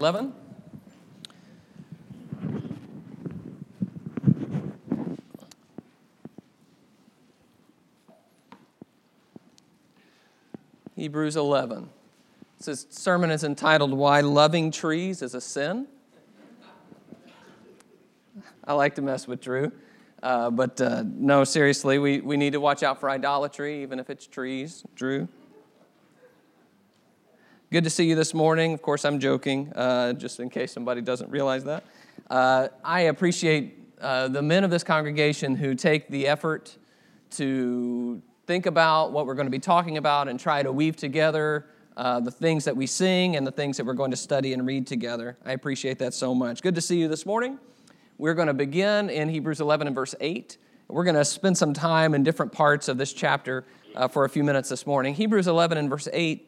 11. Hebrews 11. This sermon is entitled Why Loving Trees is a Sin. I like to mess with Drew. Uh, but uh, no, seriously, we, we need to watch out for idolatry, even if it's trees. Drew? Good to see you this morning. Of course, I'm joking, uh, just in case somebody doesn't realize that. Uh, I appreciate uh, the men of this congregation who take the effort to think about what we're going to be talking about and try to weave together uh, the things that we sing and the things that we're going to study and read together. I appreciate that so much. Good to see you this morning. We're going to begin in Hebrews 11 and verse 8. We're going to spend some time in different parts of this chapter uh, for a few minutes this morning. Hebrews 11 and verse 8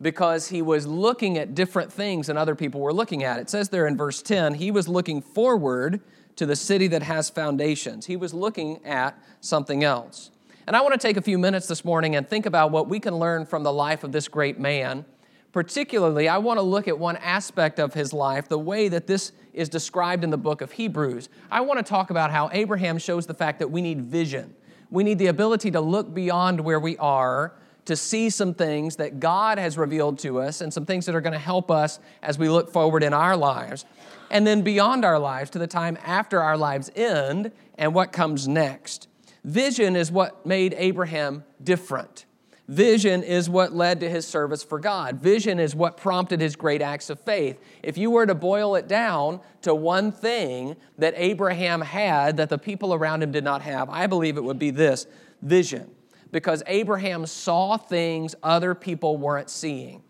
because he was looking at different things than other people were looking at. It says there in verse 10 he was looking forward to the city that has foundations, he was looking at something else. And I want to take a few minutes this morning and think about what we can learn from the life of this great man. Particularly, I want to look at one aspect of his life, the way that this is described in the book of Hebrews. I want to talk about how Abraham shows the fact that we need vision. We need the ability to look beyond where we are, to see some things that God has revealed to us, and some things that are going to help us as we look forward in our lives. And then beyond our lives to the time after our lives end and what comes next. Vision is what made Abraham different. Vision is what led to his service for God. Vision is what prompted his great acts of faith. If you were to boil it down to one thing that Abraham had that the people around him did not have, I believe it would be this vision. Because Abraham saw things other people weren't seeing,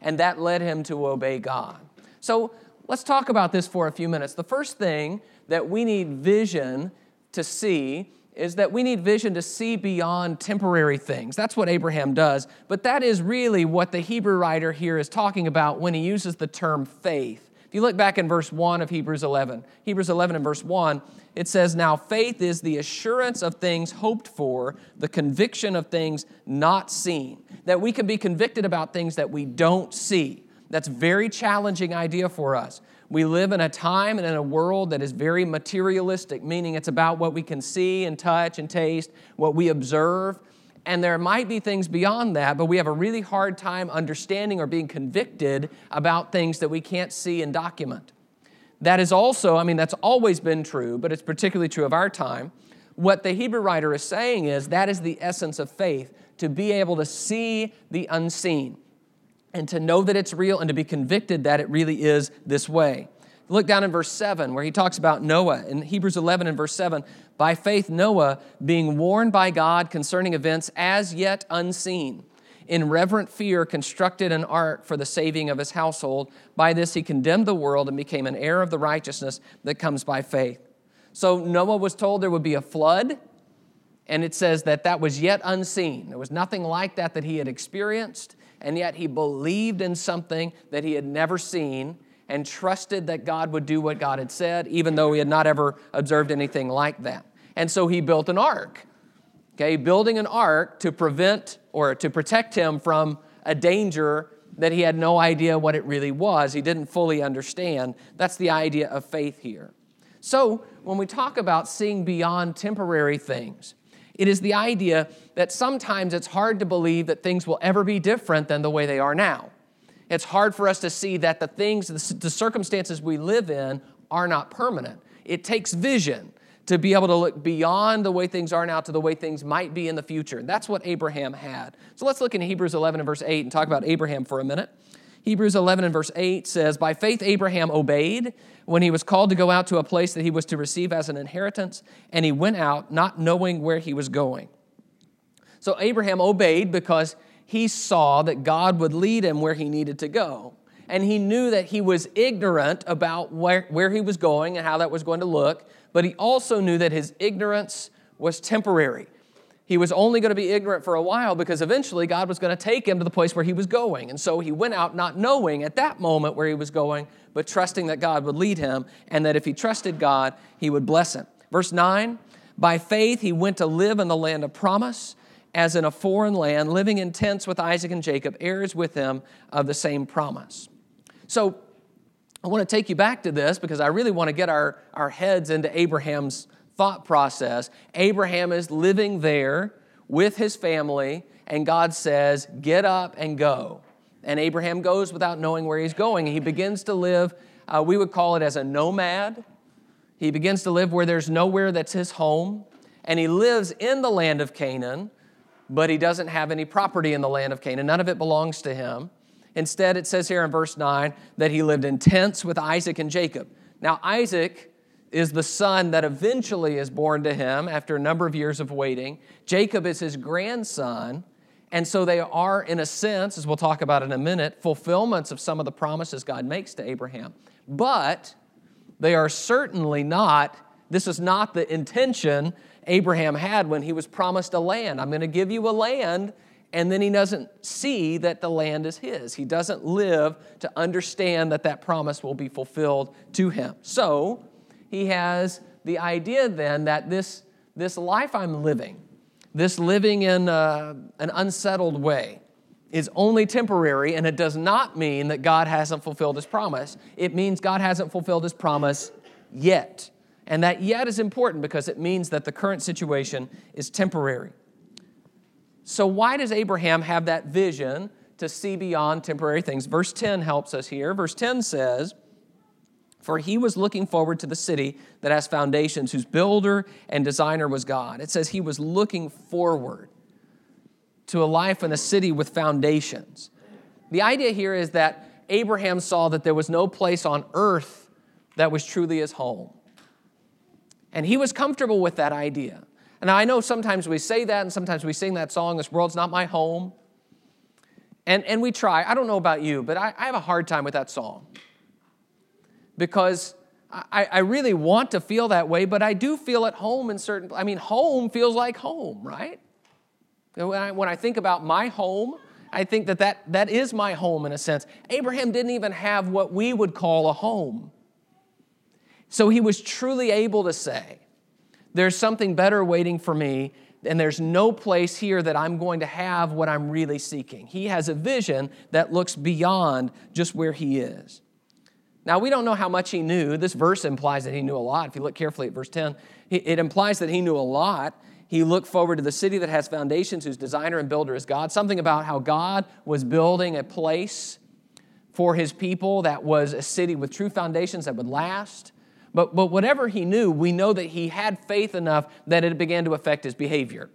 and that led him to obey God. So let's talk about this for a few minutes. The first thing that we need vision to see is that we need vision to see beyond temporary things. That's what Abraham does. But that is really what the Hebrew writer here is talking about when he uses the term faith. If you look back in verse 1 of Hebrews 11, Hebrews 11 and verse 1, it says, Now faith is the assurance of things hoped for, the conviction of things not seen. That we can be convicted about things that we don't see. That's very challenging idea for us. We live in a time and in a world that is very materialistic, meaning it's about what we can see and touch and taste, what we observe. And there might be things beyond that, but we have a really hard time understanding or being convicted about things that we can't see and document. That is also, I mean, that's always been true, but it's particularly true of our time. What the Hebrew writer is saying is that is the essence of faith, to be able to see the unseen and to know that it's real and to be convicted that it really is this way. Look down in verse 7 where he talks about Noah. In Hebrews 11 and verse 7, by faith, Noah, being warned by God concerning events as yet unseen, in reverent fear constructed an ark for the saving of his household. By this he condemned the world and became an heir of the righteousness that comes by faith. So Noah was told there would be a flood, and it says that that was yet unseen. There was nothing like that that he had experienced and yet he believed in something that he had never seen and trusted that God would do what God had said, even though he had not ever observed anything like that. And so he built an ark. Okay, building an ark to prevent or to protect him from a danger that he had no idea what it really was. He didn't fully understand. That's the idea of faith here. So, when we talk about seeing beyond temporary things, it is the idea that sometimes it's hard to believe that things will ever be different than the way they are now. It's hard for us to see that the things, the circumstances we live in are not permanent. It takes vision to be able to look beyond the way things are now to the way things might be in the future. That's what Abraham had. So let's look in Hebrews 11 and verse 8 and talk about Abraham for a minute. Hebrews 11 and verse 8 says, By faith Abraham obeyed when he was called to go out to a place that he was to receive as an inheritance, and he went out not knowing where he was going. So Abraham obeyed because he saw that God would lead him where he needed to go. And he knew that he was ignorant about where, where he was going and how that was going to look, but he also knew that his ignorance was temporary. He was only going to be ignorant for a while because eventually God was going to take him to the place where he was going. And so he went out not knowing at that moment where he was going, but trusting that God would lead him and that if he trusted God, he would bless him. Verse 9 By faith he went to live in the land of promise, as in a foreign land, living in tents with Isaac and Jacob, heirs with him of the same promise. So I want to take you back to this because I really want to get our, our heads into Abraham's thought process. Abraham is living there with his family, and God says, Get up and go. And Abraham goes without knowing where he's going. He begins to live, uh, we would call it as a nomad. He begins to live where there's nowhere that's his home. And he lives in the land of Canaan, but he doesn't have any property in the land of Canaan. None of it belongs to him. Instead, it says here in verse 9 that he lived in tents with Isaac and Jacob. Now, Isaac is the son that eventually is born to him after a number of years of waiting. Jacob is his grandson. And so they are, in a sense, as we'll talk about in a minute, fulfillments of some of the promises God makes to Abraham. But they are certainly not, this is not the intention Abraham had when he was promised a land. I'm going to give you a land and then he doesn't see that the land is his. He doesn't live to understand that that promise will be fulfilled to him. So he has the idea then that this, this life I'm living, this living in a, uh, an unsettled way, is only temporary, and it does not mean that God hasn't fulfilled his promise. It means God hasn't fulfilled his promise yet. And that yet is important because it means that the current situation is temporary. So, why does Abraham have that vision to see beyond temporary things? Verse 10 helps us here. Verse 10 says, For he was looking forward to the city that has foundations, whose builder and designer was God. It says he was looking forward to a life in a city with foundations. The idea here is that Abraham saw that there was no place on earth that was truly his home. And he was comfortable with that idea. And I know sometimes we say that and sometimes we sing that song, This World's Not My Home. And, and we try. I don't know about you, but I, I have a hard time with that song. Because I, I really want to feel that way, but I do feel at home in certain, I mean, home feels like home, right? When I, when I think about my home, I think that, that that is my home in a sense. Abraham didn't even have what we would call a home. So he was truly able to say, there's something better waiting for me, and there's no place here that I'm going to have what I'm really seeking. He has a vision that looks beyond just where he is. Now, we don't know how much he knew. This verse implies that he knew a lot. If you look carefully at verse 10, it implies that he knew a lot. He looked forward to the city that has foundations, whose designer and builder is God. Something about how God was building a place for his people that was a city with true foundations that would last. But, but whatever he knew, we know that he had faith enough that it began to affect his behavior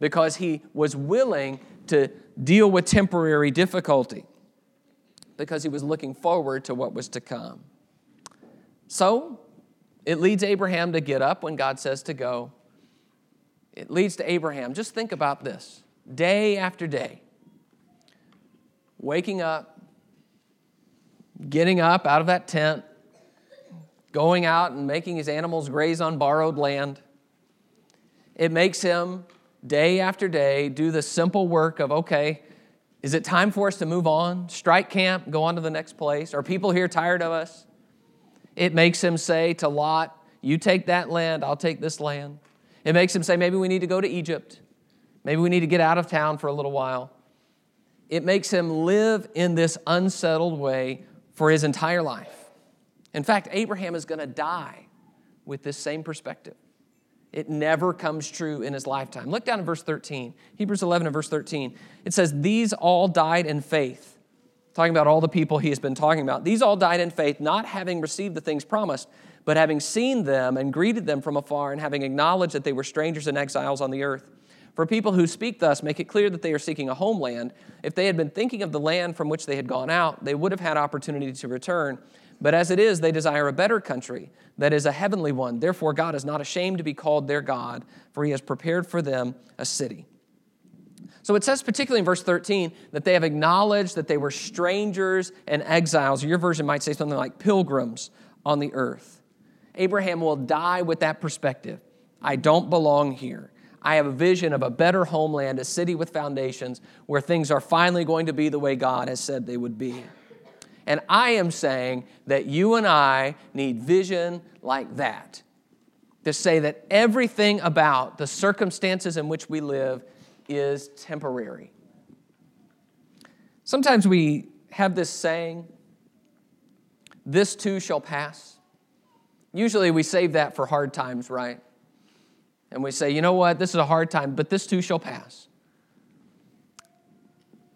because he was willing to deal with temporary difficulty because he was looking forward to what was to come. So, it leads Abraham to get up when God says to go. It leads to Abraham. Just think about this day after day, waking up, getting up out of that tent, going out and making his animals graze on borrowed land. It makes him, day after day, do the simple work of, okay, is it time for us to move on? Strike camp, go on to the next place? Are people here tired of us? It makes him say to Lot, You take that land, I'll take this land. It makes him say, Maybe we need to go to Egypt. Maybe we need to get out of town for a little while. It makes him live in this unsettled way for his entire life. In fact, Abraham is going to die with this same perspective. It never comes true in his lifetime. Look down in verse 13, Hebrews 11 and verse 13. It says, These all died in faith. Talking about all the people he has been talking about. These all died in faith, not having received the things promised, but having seen them and greeted them from afar, and having acknowledged that they were strangers and exiles on the earth. For people who speak thus make it clear that they are seeking a homeland. If they had been thinking of the land from which they had gone out, they would have had opportunity to return. But as it is, they desire a better country, that is a heavenly one. Therefore, God is not ashamed to be called their God, for he has prepared for them a city. So it says, particularly in verse 13, that they have acknowledged that they were strangers and exiles. Your version might say something like pilgrims on the earth. Abraham will die with that perspective. I don't belong here. I have a vision of a better homeland, a city with foundations where things are finally going to be the way God has said they would be. And I am saying that you and I need vision like that to say that everything about the circumstances in which we live is temporary. Sometimes we have this saying, this too shall pass. Usually we save that for hard times, right? And we say, you know what, this is a hard time, but this too shall pass.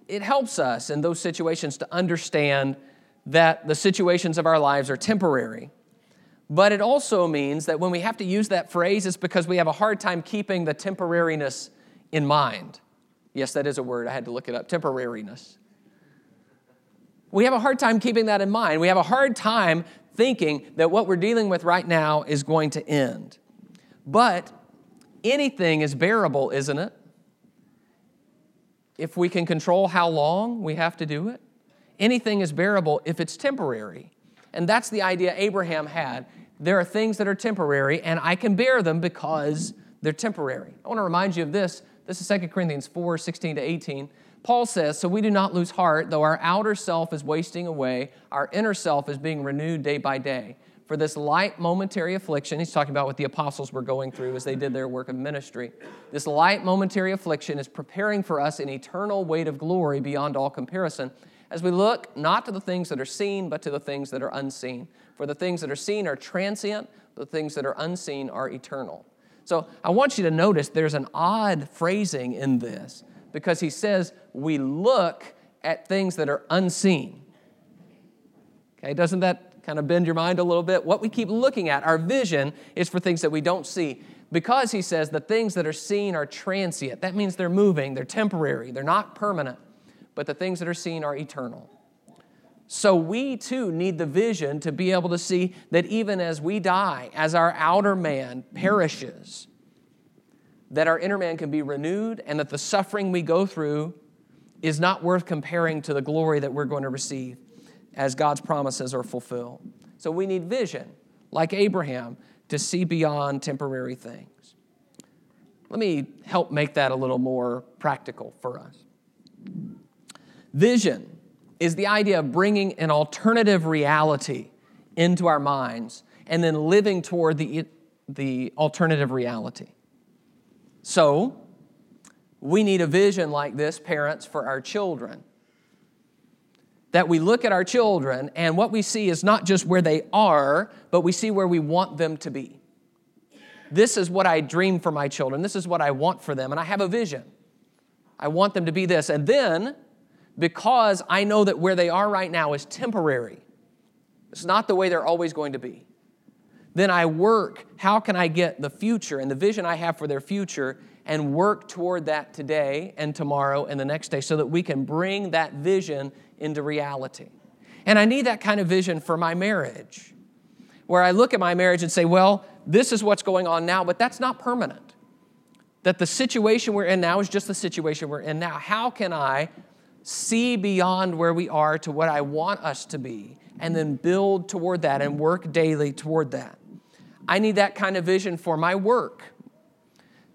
It helps us in those situations to understand that the situations of our lives are temporary. But it also means that when we have to use that phrase, it's because we have a hard time keeping the temporariness in mind. Yes, that is a word. I had to look it up temporariness. We have a hard time keeping that in mind. We have a hard time thinking that what we're dealing with right now is going to end. But anything is bearable, isn't it? If we can control how long we have to do it, anything is bearable if it's temporary. And that's the idea Abraham had. There are things that are temporary, and I can bear them because they're temporary. I want to remind you of this. This is 2 Corinthians 4 16 to 18. Paul says, So we do not lose heart, though our outer self is wasting away, our inner self is being renewed day by day. For this light momentary affliction, he's talking about what the apostles were going through as they did their work of ministry. This light momentary affliction is preparing for us an eternal weight of glory beyond all comparison as we look not to the things that are seen, but to the things that are unseen. For the things that are seen are transient, the things that are unseen are eternal. So I want you to notice there's an odd phrasing in this because he says we look at things that are unseen. Okay, doesn't that kind of bend your mind a little bit? What we keep looking at, our vision, is for things that we don't see. Because he says the things that are seen are transient. That means they're moving, they're temporary, they're not permanent but the things that are seen are eternal. So we too need the vision to be able to see that even as we die, as our outer man perishes, that our inner man can be renewed and that the suffering we go through is not worth comparing to the glory that we're going to receive as God's promises are fulfilled. So we need vision, like Abraham, to see beyond temporary things. Let me help make that a little more practical for us. Vision is the idea of bringing an alternative reality into our minds and then living toward the, the alternative reality. So, we need a vision like this, parents, for our children. That we look at our children and what we see is not just where they are, but we see where we want them to be. This is what I dream for my children. This is what I want for them. And I have a vision. I want them to be this. And then because I know that where they are right now is temporary. It's not the way they're always going to be. Then I work, how can I get the future and the vision I have for their future and work toward that today and tomorrow and the next day so that we can bring that vision into reality. And I need that kind of vision for my marriage, where I look at my marriage and say, well, this is what's going on now, but that's not permanent. That the situation we're in now is just the situation we're in now. How can I see beyond where we are to what I want us to be, and then build toward that and work daily toward that. I need that kind of vision for my work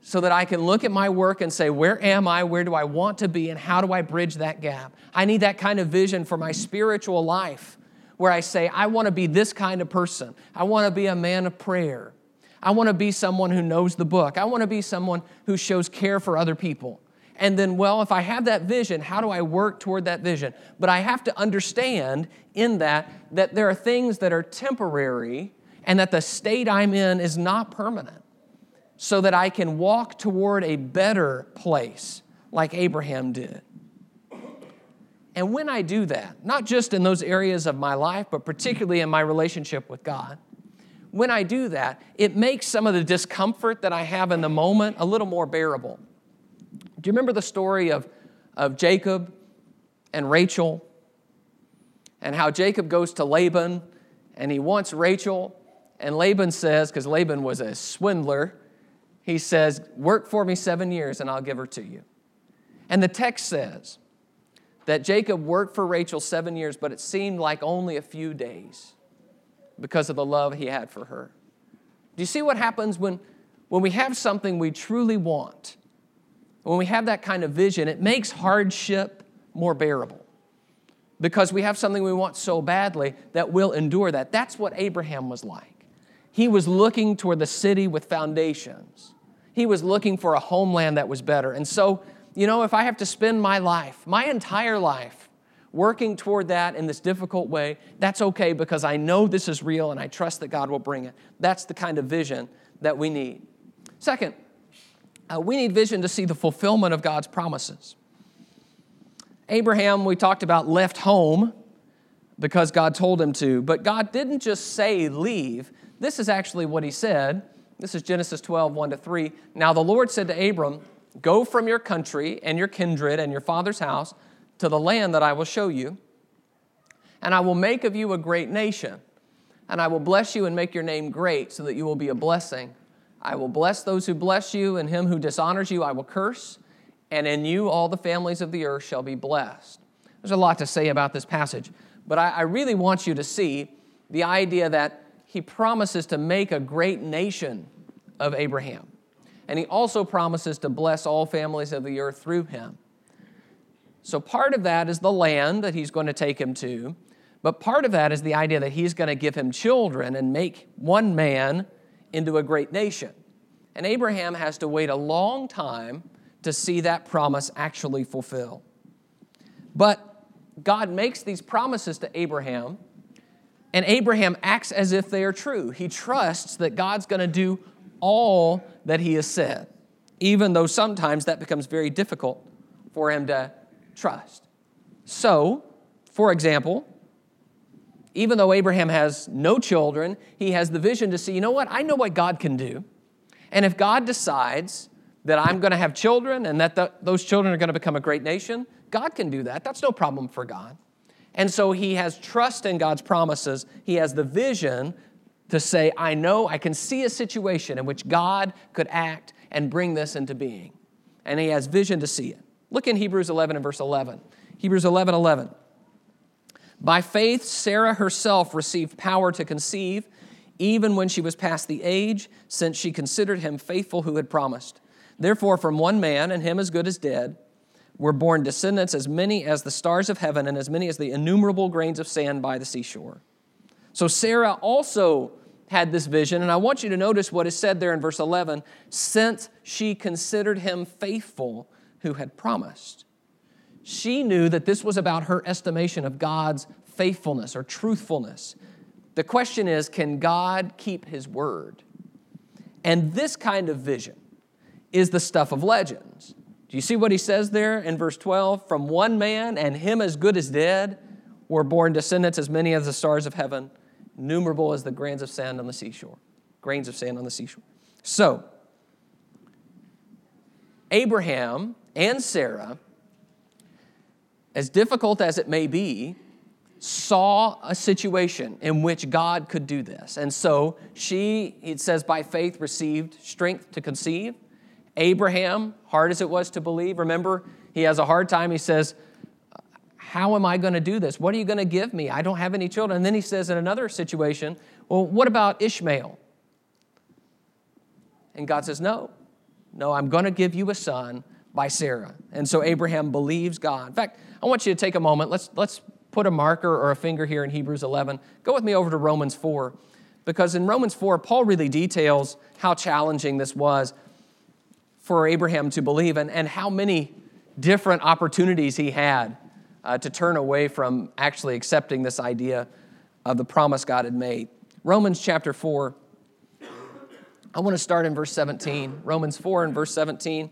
so that I can look at my work and say, Where am I? Where do I want to be? And how do I bridge that gap? I need that kind of vision for my spiritual life where I say, I want to be this kind of person. I want to be a man of prayer. I want to be someone who knows the book. I want to be someone who shows care for other people. And then, well, if I have that vision, how do I work toward that vision? But I have to understand in that that there are things that are temporary and that the state I'm in is not permanent so that I can walk toward a better place like Abraham did. And when I do that, not just in those areas of my life, but particularly in my relationship with God, when I do that, it makes some of the discomfort that I have in the moment a little more bearable. Do you remember the story of, of Jacob and Rachel? And how Jacob goes to Laban and he wants Rachel. And Laban says, because Laban was a swindler, he says, Work for me seven years and I'll give her to you. And the text says that Jacob worked for Rachel seven years, but it seemed like only a few days because of the love he had for her. Do you see what happens when, when we have something we truly want? When we have that kind of vision, it makes hardship more bearable because we have something we want so badly that we'll endure that. That's what Abraham was like. He was looking toward the city with foundations, he was looking for a homeland that was better. And so, you know, if I have to spend my life, my entire life, working toward that in this difficult way, that's okay because I know this is real and I trust that God will bring it. That's the kind of vision that we need. Second, uh, we need vision to see the fulfillment of God's promises. Abraham, we talked about, left home because God told him to, but God didn't just say leave. This is actually what he said. This is Genesis 12, 1 to 3. Now the Lord said to Abram, Go from your country and your kindred and your father's house to the land that I will show you, and I will make of you a great nation, and I will bless you and make your name great so that you will be a blessing. I will bless those who bless you, and him who dishonors you I will curse and in you all the families of the earth shall be blessed. There's a lot to say about this passage, but I, I really want you to see the idea that he promises to make a great nation of Abraham. And he also promises to bless all families of the earth through him. So, part of that is the land that he's going to take him to, but part of that is the idea that he's going to give him children and make one man into a great nation. And Abraham has to wait a long time to see that promise actually fulfill. But God makes these promises to Abraham, and Abraham acts as if they are true. He trusts that God's going to do all that he has said, even though sometimes that becomes very difficult for him to trust. So, for example, even though Abraham has no children, he has the vision to see, you know what? I know what God can do. And if God decides that I'm going to have children and that the, those children are going to become a great nation, God can do that. That's no problem for God. And so he has trust in God's promises. He has the vision to say, I know, I can see a situation in which God could act and bring this into being. And he has vision to see it. Look in Hebrews 11 and verse 11. Hebrews 11 11. By faith, Sarah herself received power to conceive, even when she was past the age, since she considered him faithful who had promised. Therefore, from one man, and him as good as dead, were born descendants as many as the stars of heaven and as many as the innumerable grains of sand by the seashore. So Sarah also had this vision, and I want you to notice what is said there in verse 11 since she considered him faithful who had promised. She knew that this was about her estimation of God's faithfulness or truthfulness. The question is can God keep his word? And this kind of vision, is the stuff of legends. Do you see what he says there in verse 12? From one man, and him as good as dead, were born descendants as many as the stars of heaven, numerable as the grains of sand on the seashore. Grains of sand on the seashore. So, Abraham and Sarah, as difficult as it may be, saw a situation in which God could do this. And so she, it says, by faith received strength to conceive Abraham, hard as it was to believe, remember, he has a hard time. He says, How am I going to do this? What are you going to give me? I don't have any children. And then he says in another situation, Well, what about Ishmael? And God says, No, no, I'm going to give you a son by Sarah. And so Abraham believes God. In fact, I want you to take a moment. Let's, let's put a marker or a finger here in Hebrews 11. Go with me over to Romans 4, because in Romans 4, Paul really details how challenging this was for Abraham to believe and, and how many different opportunities he had uh, to turn away from actually accepting this idea of the promise God had made. Romans chapter 4, I want to start in verse 17. Romans 4 and verse 17.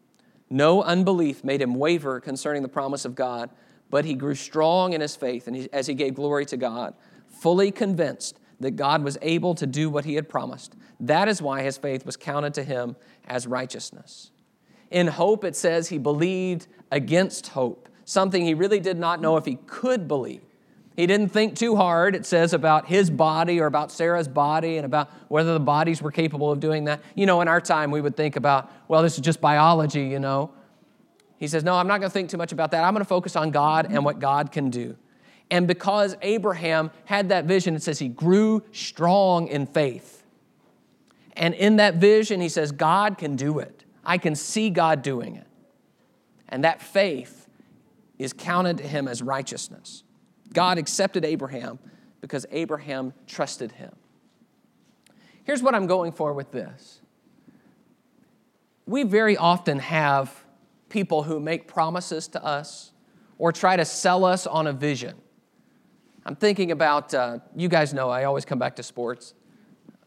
No unbelief made him waver concerning the promise of God, but he grew strong in his faith and he, as he gave glory to God, fully convinced that God was able to do what he had promised. That is why his faith was counted to him as righteousness. In hope, it says he believed against hope, something he really did not know if he could believe. He didn't think too hard, it says, about his body or about Sarah's body and about whether the bodies were capable of doing that. You know, in our time, we would think about, well, this is just biology, you know. He says, no, I'm not going to think too much about that. I'm going to focus on God and what God can do. And because Abraham had that vision, it says he grew strong in faith. And in that vision, he says, God can do it. I can see God doing it. And that faith is counted to him as righteousness. God accepted Abraham because Abraham trusted him. Here's what I'm going for with this. We very often have people who make promises to us or try to sell us on a vision. I'm thinking about, uh, you guys know I always come back to sports.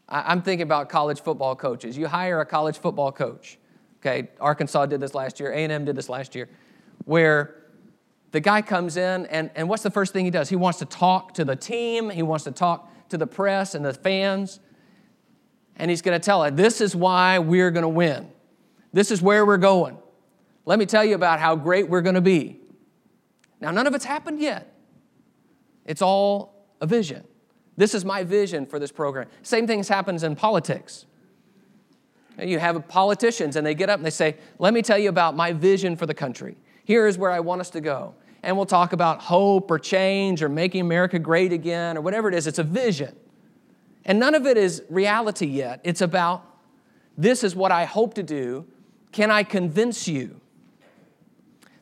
I- I'm thinking about college football coaches. You hire a college football coach. Okay, Arkansas did this last year, A&M did this last year, where the guy comes in, and, and what's the first thing he does? He wants to talk to the team, he wants to talk to the press and the fans, and he's going to tell it, this is why we're going to win. This is where we're going. Let me tell you about how great we're going to be. Now, none of it's happened yet. It's all a vision. This is my vision for this program. Same thing happens in politics. You have politicians, and they get up and they say, Let me tell you about my vision for the country. Here is where I want us to go. And we'll talk about hope or change or making America great again or whatever it is. It's a vision. And none of it is reality yet. It's about this is what I hope to do. Can I convince you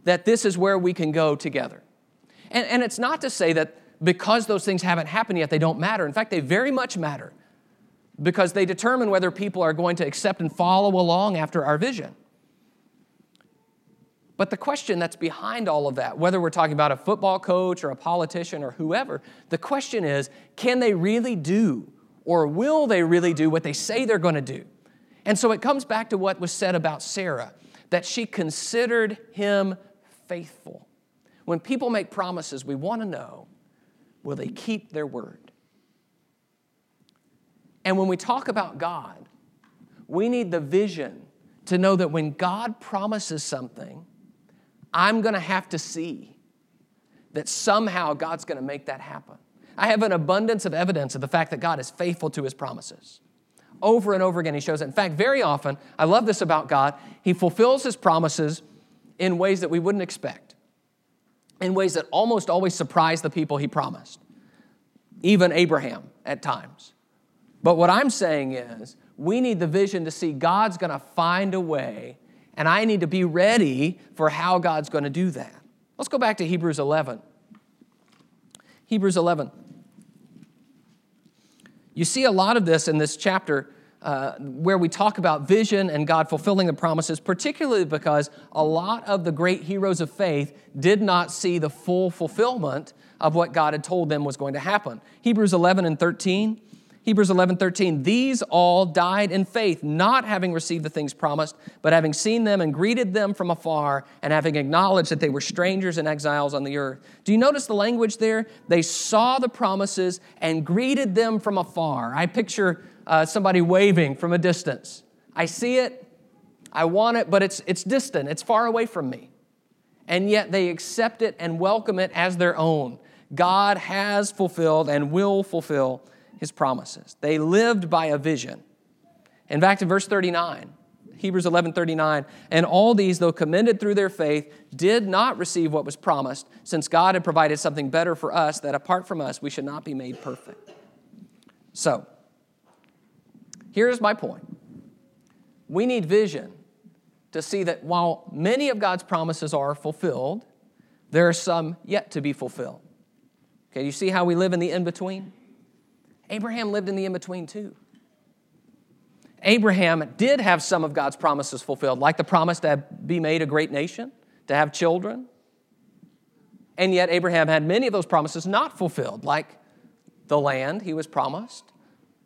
that this is where we can go together? And, and it's not to say that because those things haven't happened yet, they don't matter. In fact, they very much matter because they determine whether people are going to accept and follow along after our vision. But the question that's behind all of that, whether we're talking about a football coach or a politician or whoever, the question is can they really do or will they really do what they say they're going to do? And so it comes back to what was said about Sarah that she considered him faithful. When people make promises, we want to know will they keep their word? And when we talk about God, we need the vision to know that when God promises something, I'm going to have to see that somehow God's going to make that happen. I have an abundance of evidence of the fact that God is faithful to his promises. Over and over again, he shows it. In fact, very often, I love this about God, he fulfills his promises in ways that we wouldn't expect, in ways that almost always surprise the people he promised, even Abraham at times. But what I'm saying is, we need the vision to see God's going to find a way and I need to be ready for how God's going to do that. Let's go back to Hebrews 11. Hebrews 11. You see a lot of this in this chapter uh, where we talk about vision and God fulfilling the promises, particularly because a lot of the great heroes of faith did not see the full fulfillment of what God had told them was going to happen. Hebrews 11 and 13 Hebrews 11, 13. These all died in faith, not having received the things promised, but having seen them and greeted them from afar, and having acknowledged that they were strangers and exiles on the earth. Do you notice the language there? They saw the promises and greeted them from afar. I picture uh, somebody waving from a distance. I see it, I want it, but it's, it's distant, it's far away from me. And yet they accept it and welcome it as their own. God has fulfilled and will fulfill his promises. They lived by a vision. In fact, in verse 39, Hebrews 11 39, and all these, though commended through their faith, did not receive what was promised, since God had provided something better for us, that apart from us, we should not be made perfect. So, here's my point we need vision to see that while many of God's promises are fulfilled, there are some yet to be fulfilled. Okay, you see how we live in the in between? Abraham lived in the in between too. Abraham did have some of God's promises fulfilled, like the promise to be made a great nation, to have children. And yet, Abraham had many of those promises not fulfilled, like the land he was promised,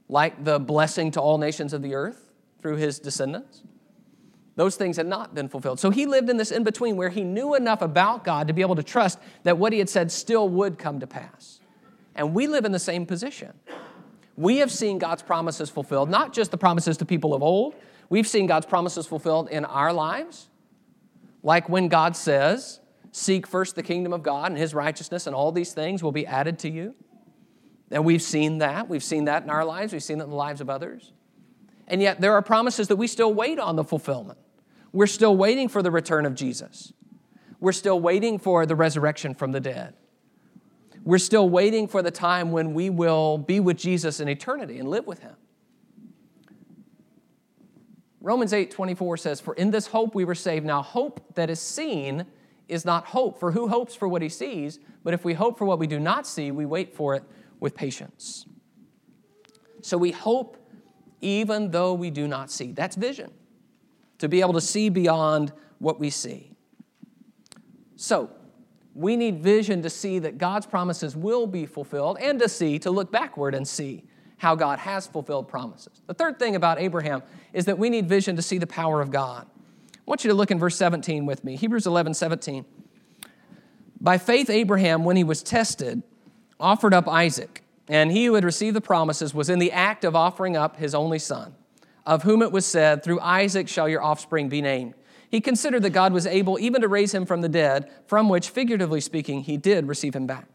like the blessing to all nations of the earth through his descendants. Those things had not been fulfilled. So he lived in this in between where he knew enough about God to be able to trust that what he had said still would come to pass. And we live in the same position. We have seen God's promises fulfilled, not just the promises to people of old, we've seen God's promises fulfilled in our lives. Like when God says, Seek first the kingdom of God and his righteousness, and all these things will be added to you. And we've seen that. We've seen that in our lives, we've seen that in the lives of others. And yet, there are promises that we still wait on the fulfillment. We're still waiting for the return of Jesus. We're still waiting for the resurrection from the dead. We're still waiting for the time when we will be with Jesus in eternity and live with him. Romans 8 24 says, For in this hope we were saved. Now, hope that is seen is not hope, for who hopes for what he sees? But if we hope for what we do not see, we wait for it with patience. So we hope even though we do not see. That's vision to be able to see beyond what we see. So, we need vision to see that God's promises will be fulfilled and to see, to look backward and see how God has fulfilled promises. The third thing about Abraham is that we need vision to see the power of God. I want you to look in verse 17 with me Hebrews 11 17. By faith, Abraham, when he was tested, offered up Isaac, and he who had received the promises was in the act of offering up his only son of whom it was said, Through Isaac shall your offspring be named. He considered that God was able even to raise him from the dead, from which, figuratively speaking, he did receive him back.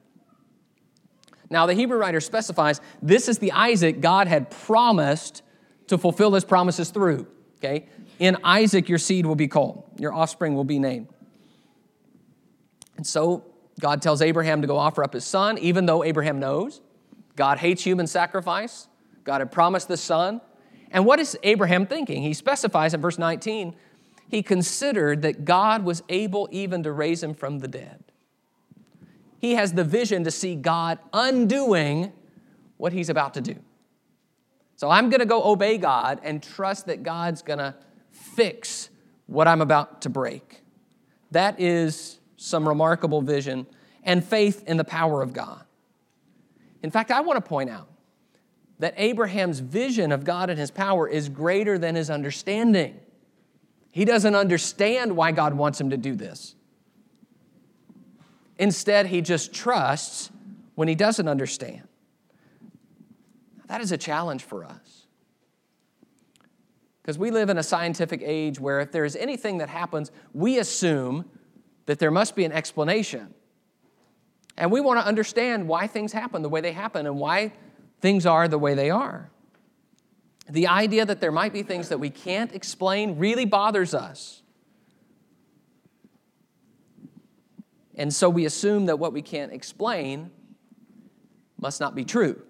Now, the Hebrew writer specifies this is the Isaac God had promised to fulfill his promises through. Okay? In Isaac, your seed will be called, your offspring will be named. And so, God tells Abraham to go offer up his son, even though Abraham knows God hates human sacrifice. God had promised the son. And what is Abraham thinking? He specifies in verse 19, he considered that God was able even to raise him from the dead. He has the vision to see God undoing what he's about to do. So I'm going to go obey God and trust that God's going to fix what I'm about to break. That is some remarkable vision and faith in the power of God. In fact, I want to point out that Abraham's vision of God and his power is greater than his understanding. He doesn't understand why God wants him to do this. Instead, he just trusts when he doesn't understand. That is a challenge for us. Because we live in a scientific age where if there's anything that happens, we assume that there must be an explanation. And we want to understand why things happen the way they happen and why things are the way they are. The idea that there might be things that we can't explain really bothers us. And so we assume that what we can't explain must not be true.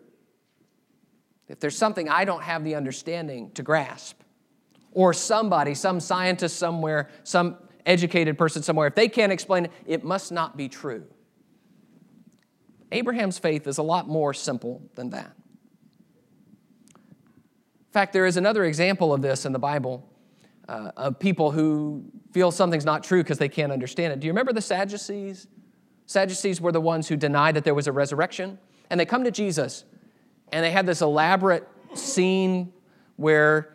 If there's something I don't have the understanding to grasp, or somebody, some scientist somewhere, some educated person somewhere, if they can't explain it, it must not be true. Abraham's faith is a lot more simple than that. In fact, there is another example of this in the Bible uh, of people who feel something's not true because they can't understand it. Do you remember the Sadducees? Sadducees were the ones who denied that there was a resurrection. And they come to Jesus and they had this elaborate scene where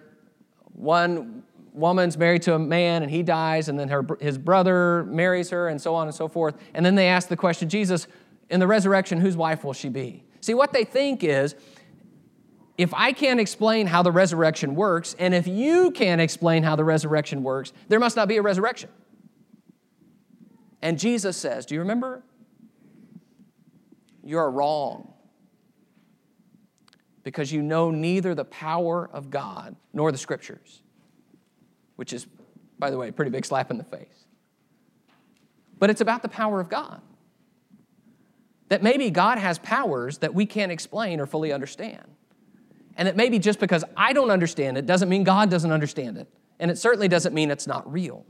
one woman's married to a man and he dies, and then her, his brother marries her, and so on and so forth. And then they ask the question Jesus, in the resurrection, whose wife will she be? See, what they think is if I can't explain how the resurrection works, and if you can't explain how the resurrection works, there must not be a resurrection. And Jesus says, Do you remember? You're wrong. Because you know neither the power of God nor the scriptures, which is, by the way, a pretty big slap in the face. But it's about the power of God. That maybe God has powers that we can't explain or fully understand. And it may be just because I don't understand it doesn't mean God doesn't understand it. And it certainly doesn't mean it's not real.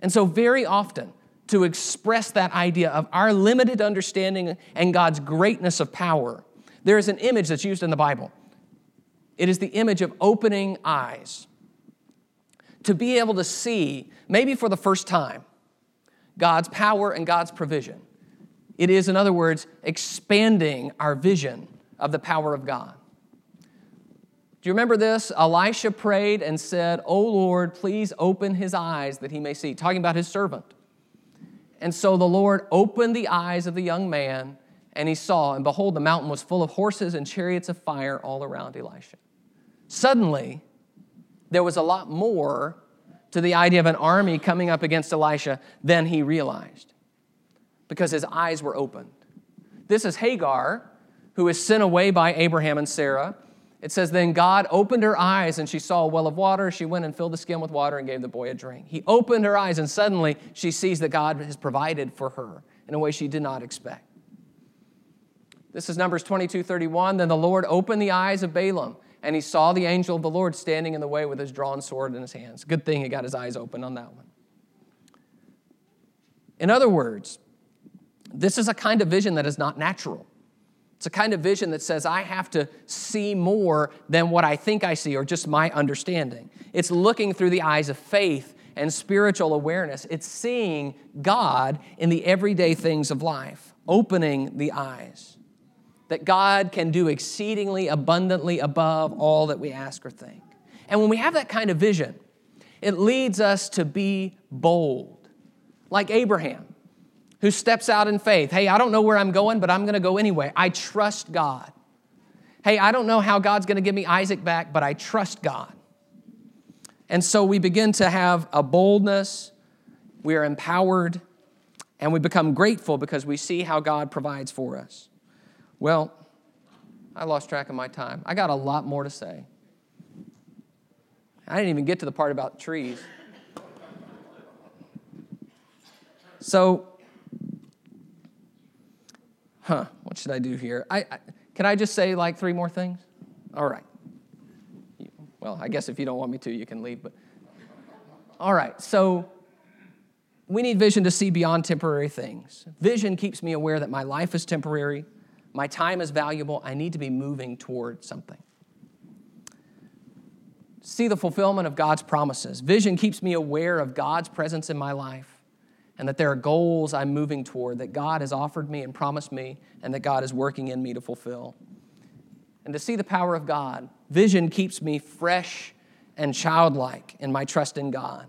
And so, very often, to express that idea of our limited understanding and God's greatness of power, there is an image that's used in the Bible. It is the image of opening eyes. To be able to see, maybe for the first time, God's power and God's provision. It is, in other words, expanding our vision of the power of God Do you remember this? Elisha prayed and said, O Lord, please open his eyes that he may see, talking about his servant. And so the Lord opened the eyes of the young man, and he saw, and behold, the mountain was full of horses and chariots of fire all around Elisha. Suddenly, there was a lot more to the idea of an army coming up against Elisha than he realized because his eyes were opened. This is Hagar, who is sent away by Abraham and Sarah it says, Then God opened her eyes and she saw a well of water. She went and filled the skin with water and gave the boy a drink. He opened her eyes and suddenly she sees that God has provided for her in a way she did not expect. This is Numbers 22 31. Then the Lord opened the eyes of Balaam and he saw the angel of the Lord standing in the way with his drawn sword in his hands. Good thing he got his eyes open on that one. In other words, this is a kind of vision that is not natural. It's a kind of vision that says, I have to see more than what I think I see or just my understanding. It's looking through the eyes of faith and spiritual awareness. It's seeing God in the everyday things of life, opening the eyes. That God can do exceedingly abundantly above all that we ask or think. And when we have that kind of vision, it leads us to be bold, like Abraham who steps out in faith. Hey, I don't know where I'm going, but I'm going to go anyway. I trust God. Hey, I don't know how God's going to give me Isaac back, but I trust God. And so we begin to have a boldness, we are empowered, and we become grateful because we see how God provides for us. Well, I lost track of my time. I got a lot more to say. I didn't even get to the part about trees. So, huh, what should I do here? I, I, can I just say like three more things? All right. Well, I guess if you don't want me to, you can leave, but all right. So we need vision to see beyond temporary things. Vision keeps me aware that my life is temporary, my time is valuable, I need to be moving toward something. See the fulfillment of God's promises. Vision keeps me aware of God's presence in my life and that there are goals I'm moving toward that God has offered me and promised me, and that God is working in me to fulfill. And to see the power of God, vision keeps me fresh and childlike in my trust in God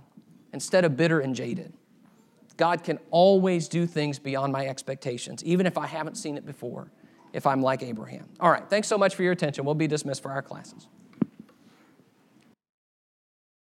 instead of bitter and jaded. God can always do things beyond my expectations, even if I haven't seen it before, if I'm like Abraham. All right, thanks so much for your attention. We'll be dismissed for our classes.